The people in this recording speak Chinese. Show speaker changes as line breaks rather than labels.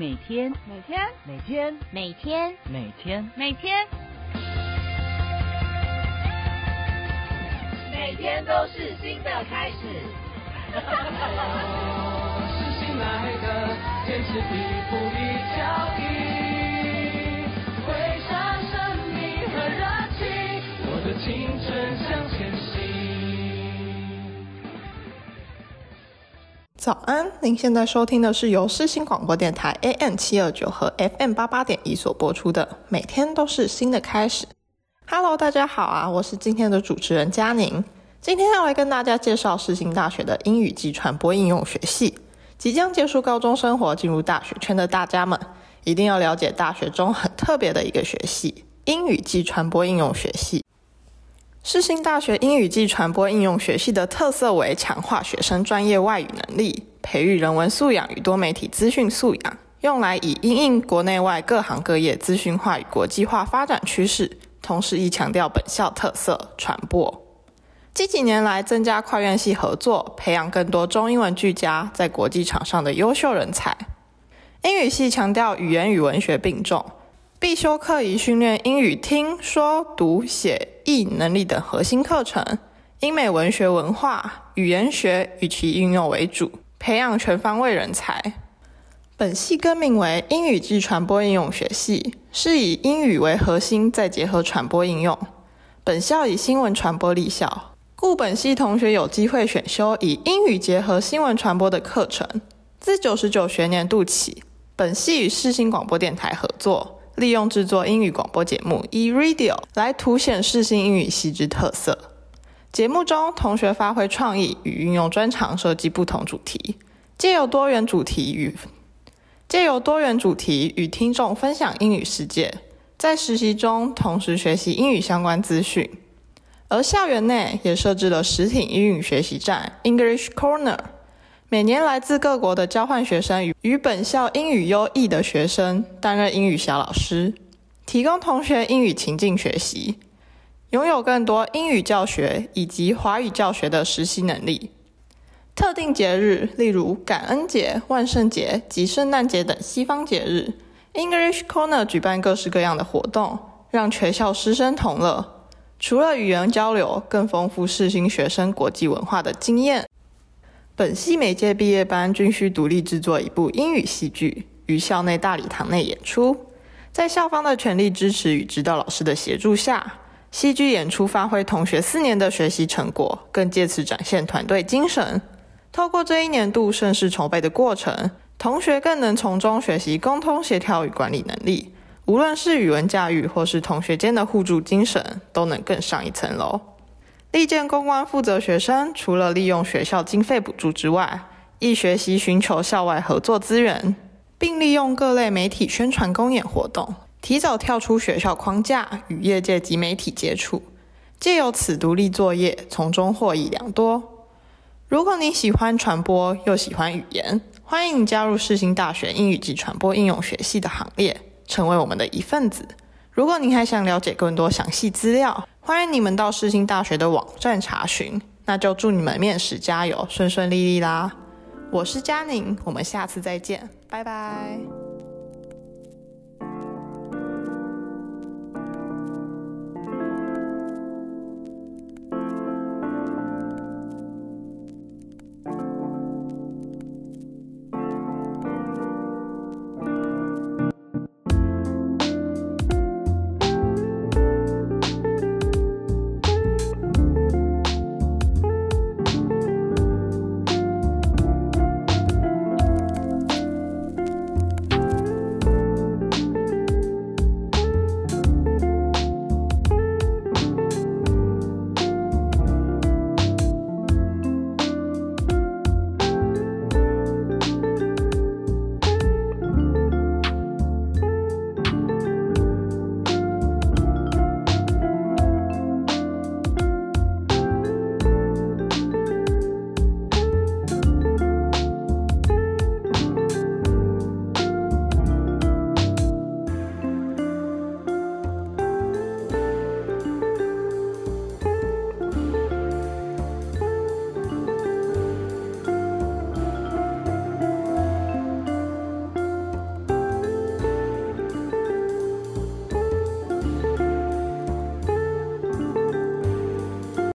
每天，
每天，
每天，
每天，
每天，
每天，
每天都是新的开始。
是新来的，坚持一步一脚
早安，您现在收听的是由世新广播电台 AM 七二九和 FM 八八点一所播出的《每天都是新的开始》。Hello，大家好啊，我是今天的主持人佳宁。今天要来跟大家介绍世新大学的英语及传播应用学系。即将结束高中生活，进入大学圈的大家们，一定要了解大学中很特别的一个学系——英语及传播应用学系。世新大学英语暨传播应用学系的特色为强化学生专业外语能力，培育人文素养与多媒体资讯素养，用来以应应国内外各行各业资讯化与国际化发展趋势，同时亦强调本校特色传播。近几年来，增加跨院系合作，培养更多中英文俱佳，在国际场上的优秀人才。英语系强调语言与文学并重，必修课以训练英语听说读写译能力等核心课程，英美文学文化、语言学与其应用为主，培养全方位人才。本系更名为英语暨传播应用学系，是以英语为核心，再结合传播应用。本校以新闻传播立校。故本系同学有机会选修以英语结合新闻传播的课程。自九十九学年度起，本系与世新广播电台合作，利用制作英语广播节目 eRadio 来凸显世新英语系之特色。节目中，同学发挥创意与运用专长，设计不同主题，借由多元主题与借由多元主题与听众分享英语世界，在实习中同时学习英语相关资讯。而校园内也设置了实体英语学习站 English Corner，每年来自各国的交换学生与与本校英语优异的学生担任英语小老师，提供同学英语情境学习，拥有更多英语教学以及华语教学的实习能力。特定节日，例如感恩节、万圣节及圣诞节等西方节日，English Corner 举办各式各样的活动，让全校师生同乐。除了语言交流，更丰富世新学生国际文化的经验。本系每届毕业班均需独立制作一部英语戏剧，于校内大礼堂内演出。在校方的全力支持与指导老师的协助下，戏剧演出发挥同学四年的学习成果，更借此展现团队精神。透过这一年度盛世筹备的过程，同学更能从中学习沟通协调与管理能力。无论是语文驾驭，或是同学间的互助精神，都能更上一层楼。利剑公关负责学生，除了利用学校经费补助之外，亦学习寻求校外合作资源，并利用各类媒体宣传公演活动，提早跳出学校框架，与业界及媒体接触，借由此独立作业，从中获益良多。如果你喜欢传播，又喜欢语言，欢迎加入世新大学英语及传播应用学系的行列。成为我们的一份子。如果您还想了解更多详细资料，欢迎你们到世新大学的网站查询。那就祝你们面试加油，顺顺利利啦！我是佳宁，我们下次再见，拜拜。